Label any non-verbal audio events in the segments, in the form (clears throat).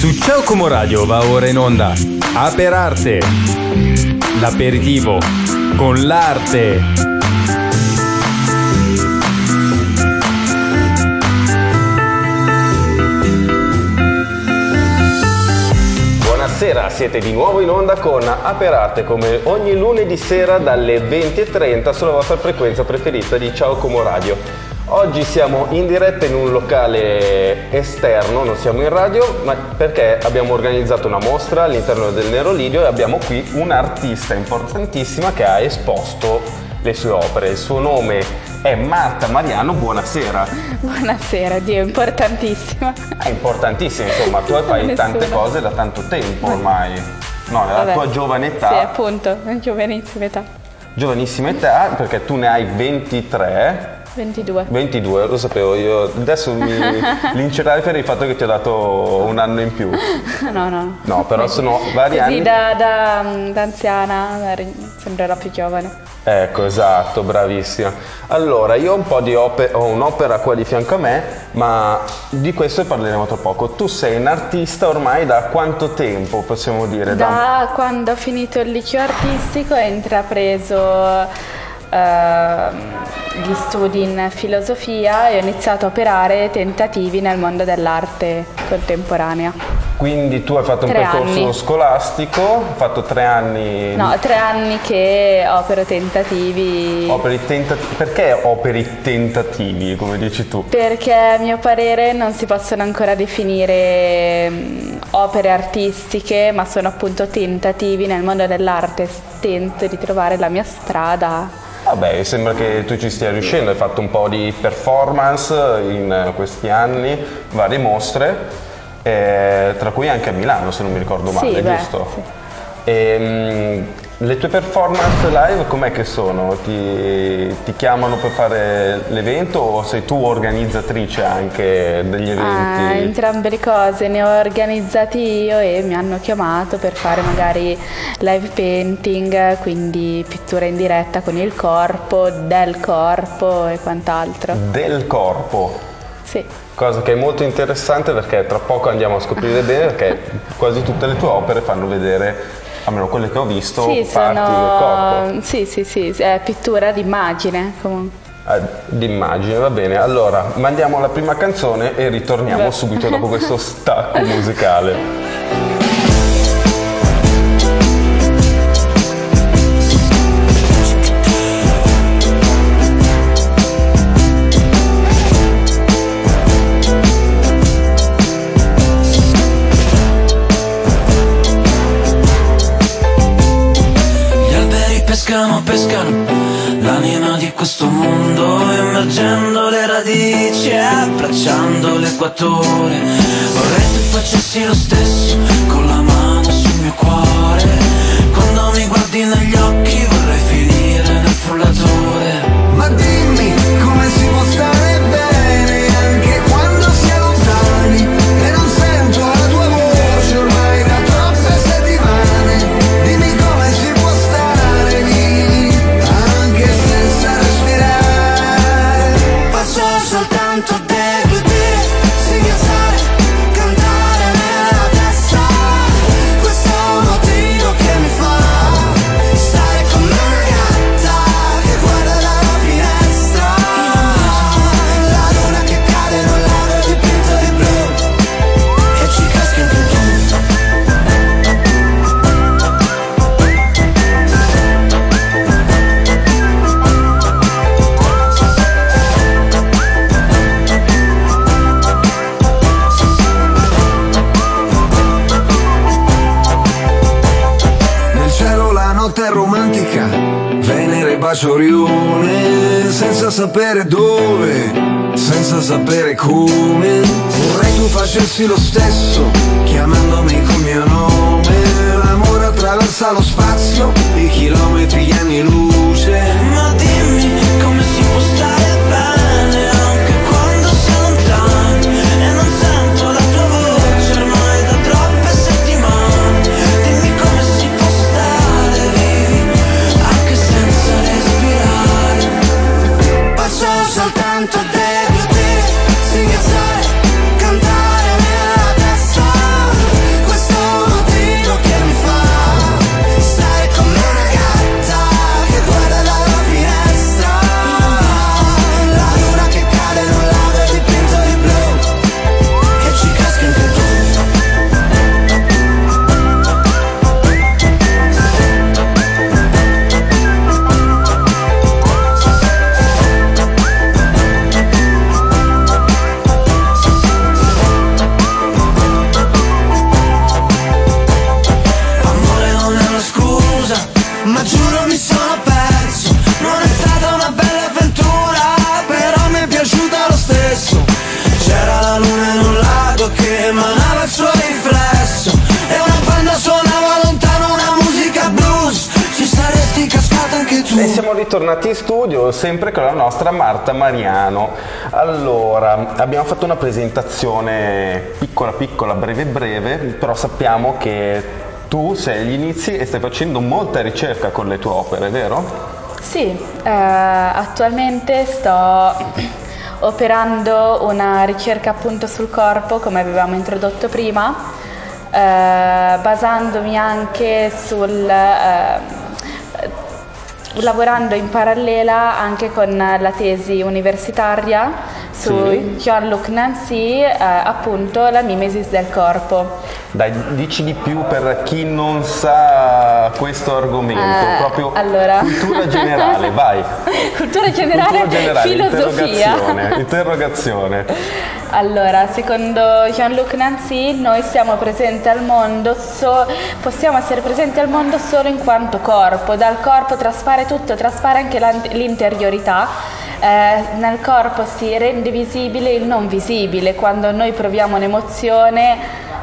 Su Ciao Como Radio va ora in onda Aperarte, l'aperitivo con l'arte. Buonasera, siete di nuovo in onda con Aperarte come ogni lunedì sera dalle 20.30 sulla vostra frequenza preferita di Ciao Como Radio. Oggi siamo in diretta in un locale esterno, non siamo in radio, ma perché abbiamo organizzato una mostra all'interno del Nero Lidio e abbiamo qui un'artista importantissima che ha esposto le sue opere. Il suo nome è Marta Mariano, buonasera. Buonasera, Dio, importantissima. È importantissima, insomma, tu fai tante cose da tanto tempo ormai. No, nella Vabbè. tua giovane età. Sì, appunto, giovanissima età. Giovanissima età, perché tu ne hai 23. 22. 22, lo sapevo io. Adesso mi (laughs) lincerai per il fatto che ti ho dato un anno in più. (laughs) No, no. No, però sono vari Così anni. da, da, da anziana sembrerà più giovane. Ecco, esatto, bravissima. Allora, io ho un po' di opere, ho un'opera qua di fianco a me, ma di questo parleremo tra poco. Tu sei un artista ormai da quanto tempo, possiamo dire? Da quando ho finito il liceo artistico ho intrapreso gli studi in filosofia e ho iniziato a operare tentativi nel mondo dell'arte contemporanea. Quindi tu hai fatto un Tre percorso anni. scolastico, hai fatto tre anni No, tre anni che opero tentativi operi tentativi. Perché operi tentativi, come dici tu? Perché a mio parere non si possono ancora definire opere artistiche, ma sono appunto tentativi nel mondo dell'arte. Tento di trovare la mia strada. Vabbè, sembra che tu ci stia riuscendo, hai fatto un po' di performance in questi anni, varie mostre, eh, tra cui anche a Milano se non mi ricordo male, Sì, beh, giusto? sì. E, mm, le tue performance live com'è che sono? Ti, ti chiamano per fare l'evento o sei tu organizzatrice anche degli Ah, eventi? entrambe le cose, ne ho organizzati io e mi hanno chiamato per fare magari live painting, quindi pittura in diretta con il corpo, del corpo e quant'altro. Del corpo. Sì. Cosa che è molto interessante perché tra poco andiamo a scoprire bene perché quasi tutte le tue opere fanno vedere, almeno quelle che ho visto, Sì, parti del corpo. sono... Sì, sì, sì, è pittura d'immagine comunque. Eh, D'immagine, va bene. Allora, mandiamo la prima canzone e ritorniamo Beh. subito dopo questo (laughs) stacco musicale. Pescano, pescano l'anima di questo mondo, immergendo le radici e abbracciando l'equatore. Vorrei tu facessi lo stesso con la mano sul mio cuore. Bacia Orione, senza sapere dove, senza sapere come. Vorrei tu facessi lo stesso, chiamandomi col mio nome. L'amore attraversa lo spazio, i chilometri, gli anni luce. Ma dimmi come si può stare ritornati in studio sempre con la nostra Marta Mariano. Allora, abbiamo fatto una presentazione piccola piccola, breve breve, però sappiamo che tu sei agli inizi e stai facendo molta ricerca con le tue opere, vero? Sì, eh, attualmente sto (clears throat) operando una ricerca appunto sul corpo, come avevamo introdotto prima, eh, basandomi anche sul... eh, lavorando in parallela anche con la tesi universitaria su Sì. Jean-Luc Nancy, eh, appunto la mimesis del corpo. Dai, dici di più per chi non sa questo argomento, Eh, proprio allora. cultura generale, vai. (laughs) Cultura generale, Cultura generale, filosofia. interrogazione, (laughs) interrogazione. Allora, secondo Jean-Luc Nancy, noi siamo presenti al mondo, so- possiamo essere presenti al mondo solo in quanto corpo. Dal corpo traspare tutto, traspare anche l'interiorità. Eh, nel corpo si rende visibile il non visibile. Quando noi proviamo un'emozione,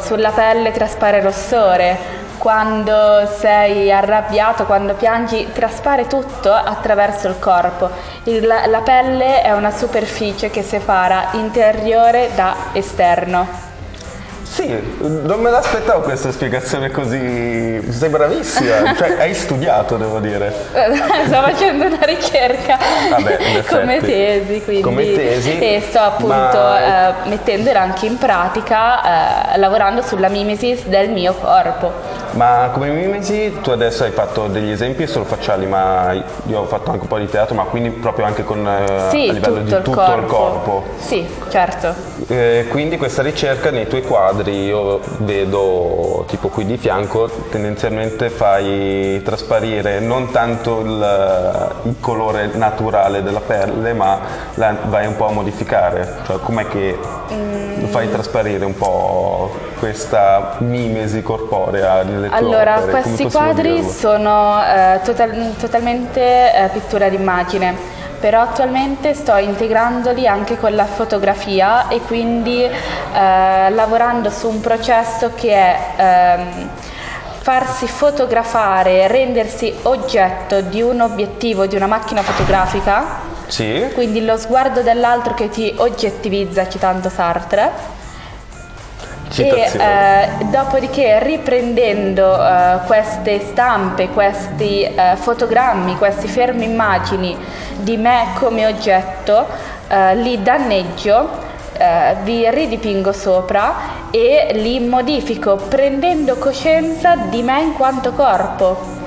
sulla pelle traspare rossore. Quando sei arrabbiato, quando piangi, traspare tutto attraverso il corpo. Il- la, la pelle è una superficie che separa interiore da esterno. Sì, non me l'aspettavo questa spiegazione così. Sei bravissima, (laughs) cioè hai studiato, devo dire. Sto facendo una ricerca Vabbè, come tesi, quindi Come tesi, e sto appunto ma- eh, mettendola anche in pratica, eh, lavorando sulla mimesis del mio corpo. Ma come mimesi tu adesso hai fatto degli esempi solo facciali, ma io ho fatto anche un po' di teatro, ma quindi proprio anche con, eh, Sì, a livello di il, tutto corpo. il corpo. Sì, certo. Eh, quindi questa ricerca nei tuoi quadri io vedo tipo qui di fianco tendenzialmente fai trasparire non tanto il, il colore naturale della pelle ma la vai un po' a modificare, cioè com'è che Mm. fai trasparire un po' questa mimesi corporea nelle tue Allora, opere? Questi quadri dirlo? sono eh, total- totalmente eh, pittura d'immagine, però attualmente sto integrandoli anche con la fotografia e quindi eh, lavorando su un processo che è ehm, farsi fotografare, rendersi oggetto di un obiettivo, di una macchina fotografica, Sì? quindi lo sguardo dell'altro che ti oggettivizza, citando Sartre. Citazione. E eh, dopodiché riprendendo eh, queste stampe, questi eh, fotogrammi, questi fermi immagini di me come oggetto, li danneggio, eh, vi ridipingo sopra e li modifico prendendo coscienza di me in quanto corpo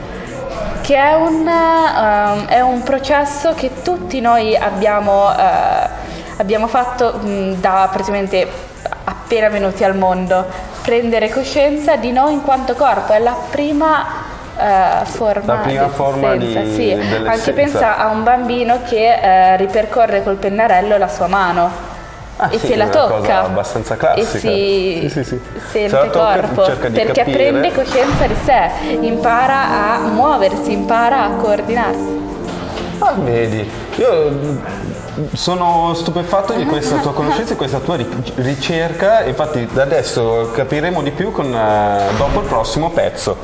che è un, ehm, è un processo che tutti noi abbiamo, eh, abbiamo fatto mh, da praticamente appena venuti al mondo. Prendere coscienza di noi in quanto corpo è la prima eh, forma La prima di forma di- sì. Anche pensa a un bambino che eh, ripercorre col pennarello la sua mano. Ah, e sì, se la tocca abbastanza e classica. si Sì, sì, sente Se tocca, corpo di perché capire. prende coscienza di sé, impara a muoversi, impara a coordinarsi. Ah, vedi, io sono stupefatto di questa tua conoscenza, di questa tua ri- ricerca, infatti da adesso capiremo di più con, eh, dopo il prossimo pezzo.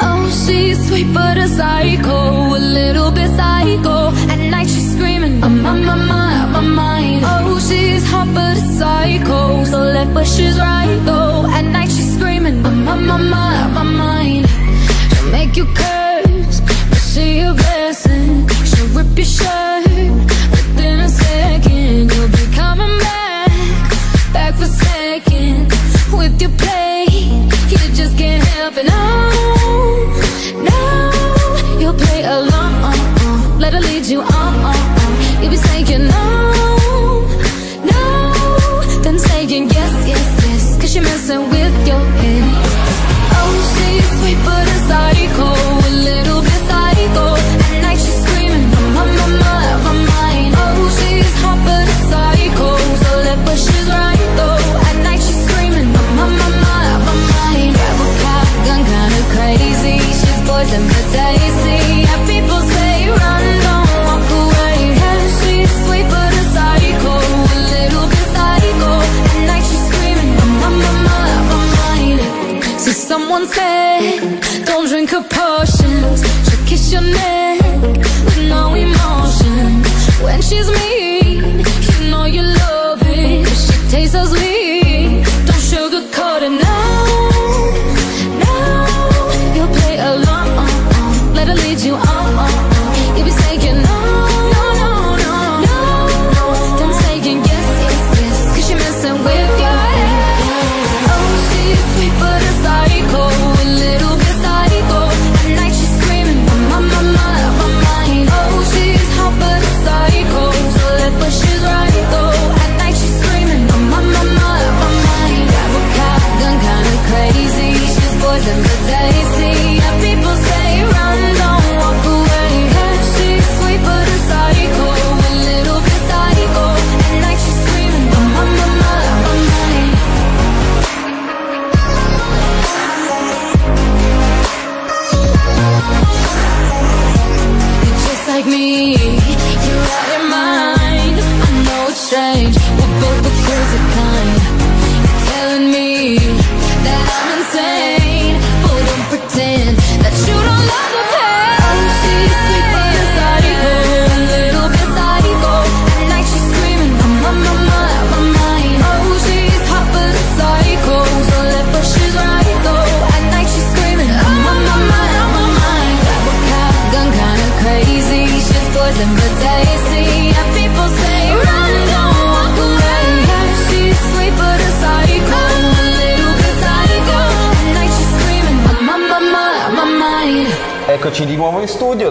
Oh, she's sweet but a psycho, a little bit psycho. At night she's screaming, I'm on my mind, my mind. Oh, she's hot but a psycho, so left but she's right though. At night she's screaming, I'm on my mind, my mind.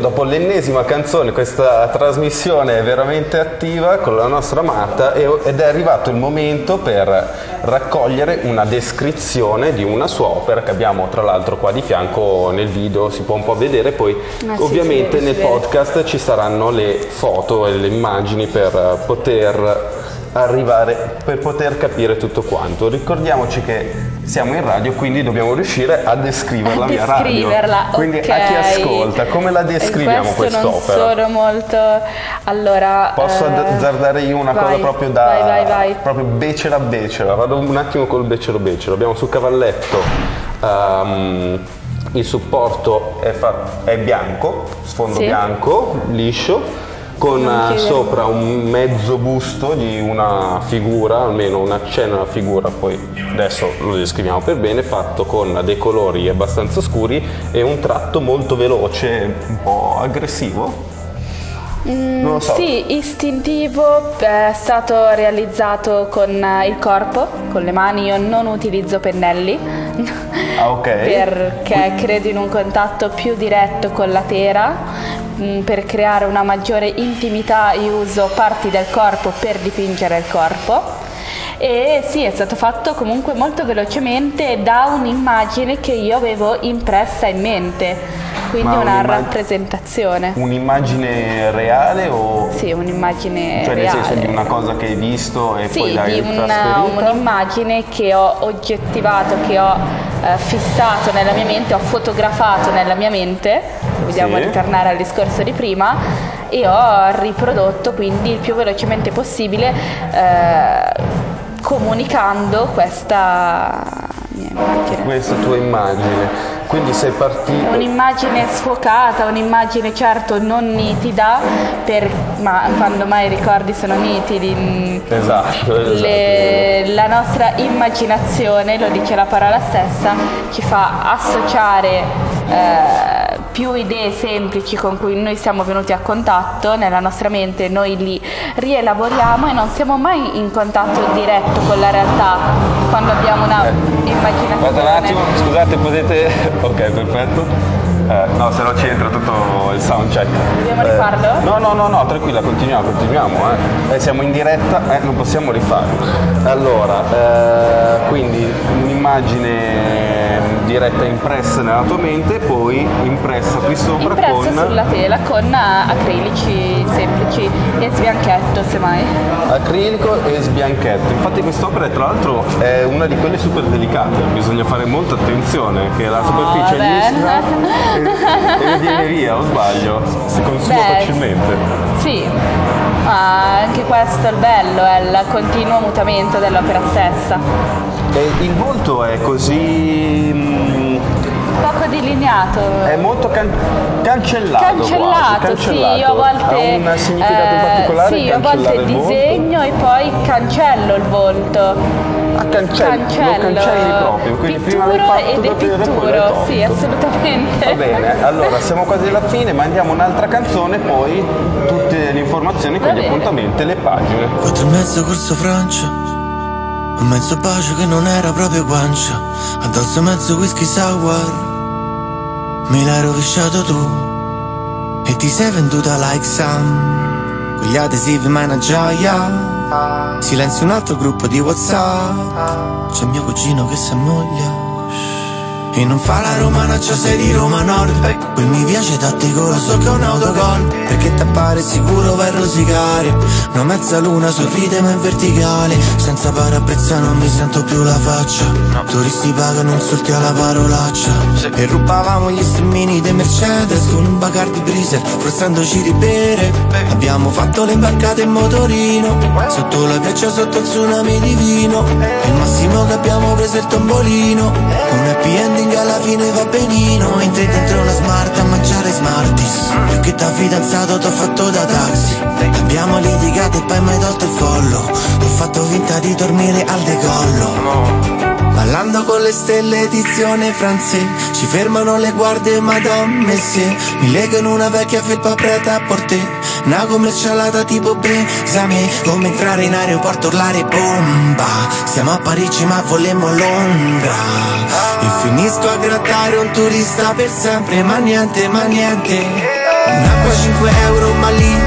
Dopo l'ennesima canzone, questa trasmissione è veramente attiva con la nostra Marta ed è arrivato il momento per raccogliere una descrizione di una sua opera che abbiamo tra l'altro qua di fianco nel video, si può un po' vedere, poi sì, ovviamente si vede, nel podcast ci saranno le foto e le immagini per poter arrivare per poter capire tutto quanto. Ricordiamoci che siamo in radio, quindi dobbiamo riuscire a descriverla A via radio. descriverla, Quindi ok. a chi ascolta, come la descriviamo questo non quest'opera? sono molto... Allora... Posso eh, azzardare io una cosa vai, proprio da Vai, vai, vai. proprio becera becera. Vado un attimo col becero becero. Abbiamo sul cavalletto ehm, il supporto è, fa- è bianco, sfondo Sì. bianco, liscio, con eh, sopra un mezzo busto di una figura, almeno un accenno alla figura, poi adesso lo descriviamo per bene, fatto con dei colori abbastanza scuri e un tratto molto veloce, un po' aggressivo. non lo so. Mm, Sì, istintivo, è stato realizzato con eh, il corpo, con le mani, io non utilizzo pennelli Ah, ok. (laughs) perché credo in un contatto più diretto con la tela, mm, per creare una maggiore intimità io uso parti del corpo per dipingere il corpo. E sì, è stato fatto comunque molto velocemente da un'immagine che io avevo impressa in mente, quindi Ma una un'immag- rappresentazione. Un'immagine reale o Sì, un'immagine cioè nel reale. senso di una cosa che hai visto e poi Sì, l'hai di una- trasferita? un'immagine che ho oggettivato, che ho eh, fissato nella mia mente, ho fotografato nella mia mente, se vogliamo Sì. ritornare al discorso di prima, e ho riprodotto quindi il più velocemente possibile eh, comunicando questa mia immagine. Questa tua immagine. Quindi sei partito un'immagine sfocata, un'immagine certo non nitida, per- ma quando mai i ricordi sono nitidi. Esatto, esatto. le- la nostra immaginazione, lo dice la parola stessa, ci fa associare eh, più idee semplici con cui noi siamo venuti a contatto nella nostra mente, noi li rielaboriamo e non siamo mai in contatto diretto con la realtà quando abbiamo una immaginazione. Guarda un attimo, scusate, potete. Ok, perfetto. Eh, no, se no ci entra tutto il soundcheck. Dobbiamo Eh, rifarlo? no, no, no, no, tranquilla, continuiamo, continuiamo. Eh. Eh, siamo in diretta, eh, non possiamo rifarlo. Allora, eh, quindi un'immagine mm, diretta impressa nella tua mente, poi impressa qui sopra Impressa con sulla tela con eh, acrilici semplici e sbianchetto semmai. acrilico e sbianchetto. Infatti quest'opera tra l'altro è una di quelle super delicate, bisogna fare molta attenzione che la superficie è vabbè. liscia e, e viene via, o sbaglio, si consuma Beh, facilmente. Sì, ma anche questo è il bello, è il continuo mutamento dell'opera stessa. E il volto è così... mm, Poco delineato. è molto can- cancellato Cancellato, quasi, sì, cancellato. io a volte ha un significato eh, particolare Sì, io a cancellare volte il volto? disegno e poi cancello il volto. Ah, cancelli, Cancello. lo cancelli proprio, quindi prima l'hai Pitturo fatto ed dopo il epitturo, poi l'hai tolto. sì, assolutamente. Va bene, (laughs) allora siamo quasi alla fine, mandiamo un'altra canzone, poi tutte le informazioni con Va gli bene. appuntamenti e le pagine. Quattro e mezzo corso Francia Un mezzo bacio che non era proprio guancia. Addosso mezzo whisky sour. Me l'hai rovesciato tu. E ti sei venduta like Sam. Con gli adesivi ma è una gioia. Silenzio un altro gruppo di Whatsapp. C'è mio cugino che si ammoglia e non fa la romana, c'è sei di Roma Nord. Quel mi piace tattico, lo so che è un autogol. Perché t'appare sicuro vai a rosicare. Una mezza luna sorride ma in verticale. Senza parabrezza non mi sento più la faccia. Turisti pagano insulti alla parolaccia. E rubavamo gli strumini dei Mercedes Con un Bacardi Breezer, forzandoci di bere. Abbiamo fatto le imbarcate in motorino. Sotto la pioggia, sotto il tsunami di vino E il massimo che abbiamo preso è il tombolino. Un happy ending alla fine va benino. Entri dentro una smart a mangiare Smarties. Più che da fidanzato t'ho fatto da taxi. Abbiamo litigato e poi mai tolto il follo Ho fatto finta di dormire al decollo Ballando con le stelle edizione francese Ci fermano le guardie madame Messier Mi legano una vecchia felpa preta a porter Una commercialata tipo Besame Come entrare in aeroporto urlare bomba. Siamo a Parigi ma volemmo Londra. E finisco a grattare un turista per sempre Ma niente, ma niente. Un'acqua 5 euro ma lì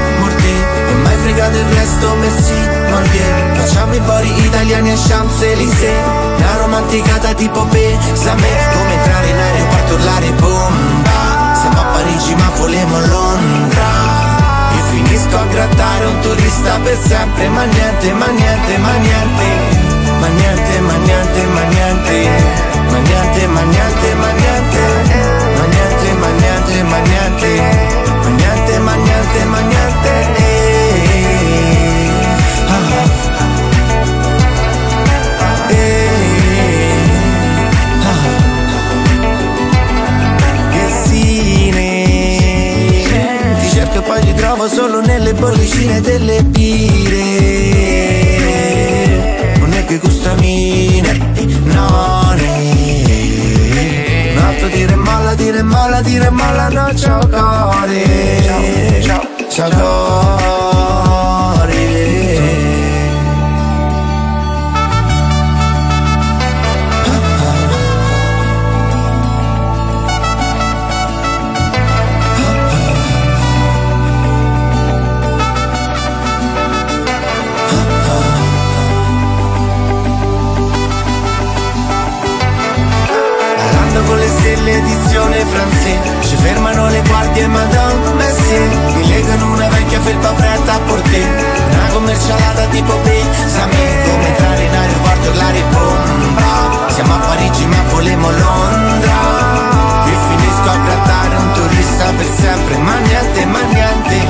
E fregato il resto, merci, morte Facciamo i bori italiani a Champs-Élysées Una romanticata tipo Besame Come entrare in aeroporto urlare bomba Siamo a Parigi ma volemmo Londra E finisco a grattare un turista per sempre Ma niente, ma niente, ma niente Ma niente, ma niente, ma niente Ma niente, ma niente, ma niente Ma niente, ma niente, ma niente Ma niente, ma niente, ma niente trovo solo nelle bollicine delle bire Non è che gusta mine, no ne. Un altro dire molla, dire molla, dire molla, no ciao core Ciao, ciao. Core Ballando con le stelle edizione francese Ci fermano le guardie Madame Messier Mi legano una vecchia felpa preta a portè Una commercialata tipo Besame Come entrare in aeroporto e urlare bomba Siamo a Parigi ma volemmo Londra. E finisco a grattare un turista per sempre. Ma niente, ma niente.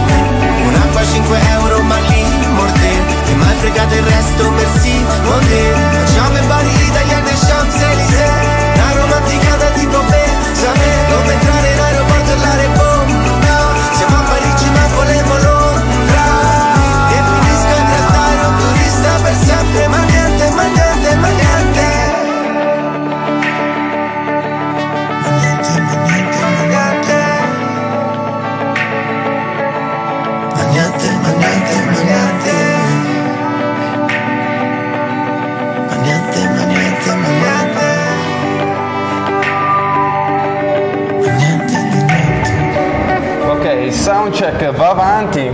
Un'acqua 5 euro ma lì morte. E mai fregato il resto, merci, monte Facciamo i bari italiani a Champs-Élysées romanticata tipo Besame Come entrare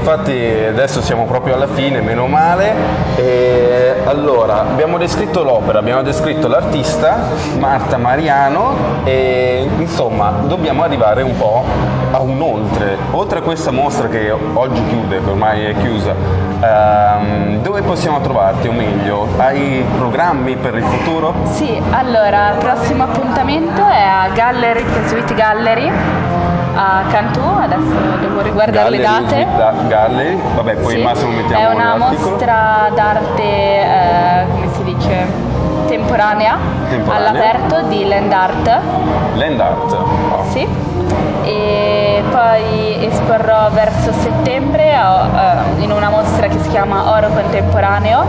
infatti adesso siamo proprio alla fine, meno male. E allora, abbiamo descritto l'opera, abbiamo descritto l'artista, Marta Mariano, e insomma dobbiamo arrivare un po' a un oltre. Oltre a questa mostra che oggi chiude, che ormai è chiusa, ehm, dove possiamo trovarti, o meglio, hai programmi per il futuro? Sì, allora, il prossimo appuntamento è a Gallery, Sweet Gallery a Cantù, adesso devo riguardare le Gallery, date. Sweet Gallery, vabbè poi Sì, massimo mettiamo È una l'articolo. mostra d'arte, eh, come si dice, temporanea, Temporanea. all'aperto di Land Art. Land art. Wow. Sì. E poi esporrò verso settembre in una mostra che si chiama Oro Contemporaneo.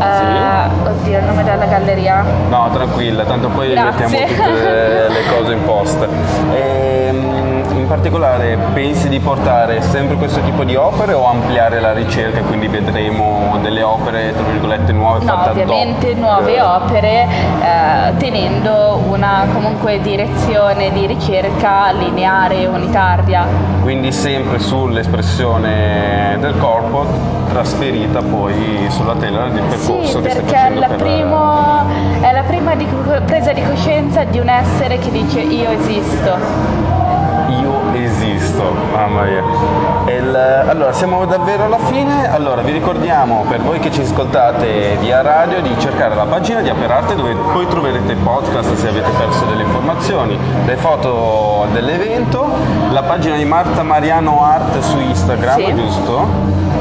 Eh, Oddio, il nome della galleria. No, tranquilla, tanto poi Grazie. mettiamo tutte le, le (laughs) cose in post. In particolare pensi di portare sempre questo tipo di opere o ampliare la ricerca, quindi vedremo delle opere, tra virgolette, nuove No, ovviamente nuove opere eh, tenendo una comunque direzione di ricerca lineare, unitaria. Quindi sempre sull'espressione del corpo trasferita poi sulla tela del percorso Sì, che stai perché facendo è la, per primo- è la prima di- presa di coscienza di un essere che dice io esisto. Io esisto, mamma mia. Il- allora, siamo davvero alla fine. Allora, vi ricordiamo per voi che ci ascoltate via radio di cercare la pagina di Aperarte dove poi troverete il podcast se avete perso delle informazioni, le foto dell'evento, la pagina di Marta Mariano Art su Instagram, Sì. giusto?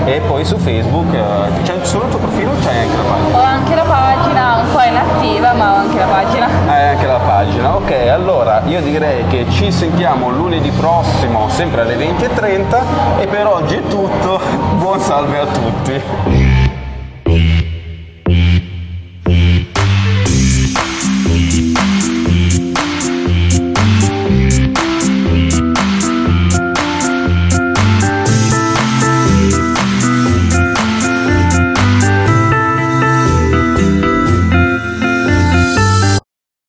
E poi su Facebook, eh, c'è solo il tuo profilo o c'hai anche la pagina? Ho anche la pagina, un po' inattiva, ma ho anche la pagina. Hai anche la pagina, ok, allora io direi che ci sentiamo lunedì prossimo, sempre alle 20.30 e per oggi è tutto, buon salve a tutti.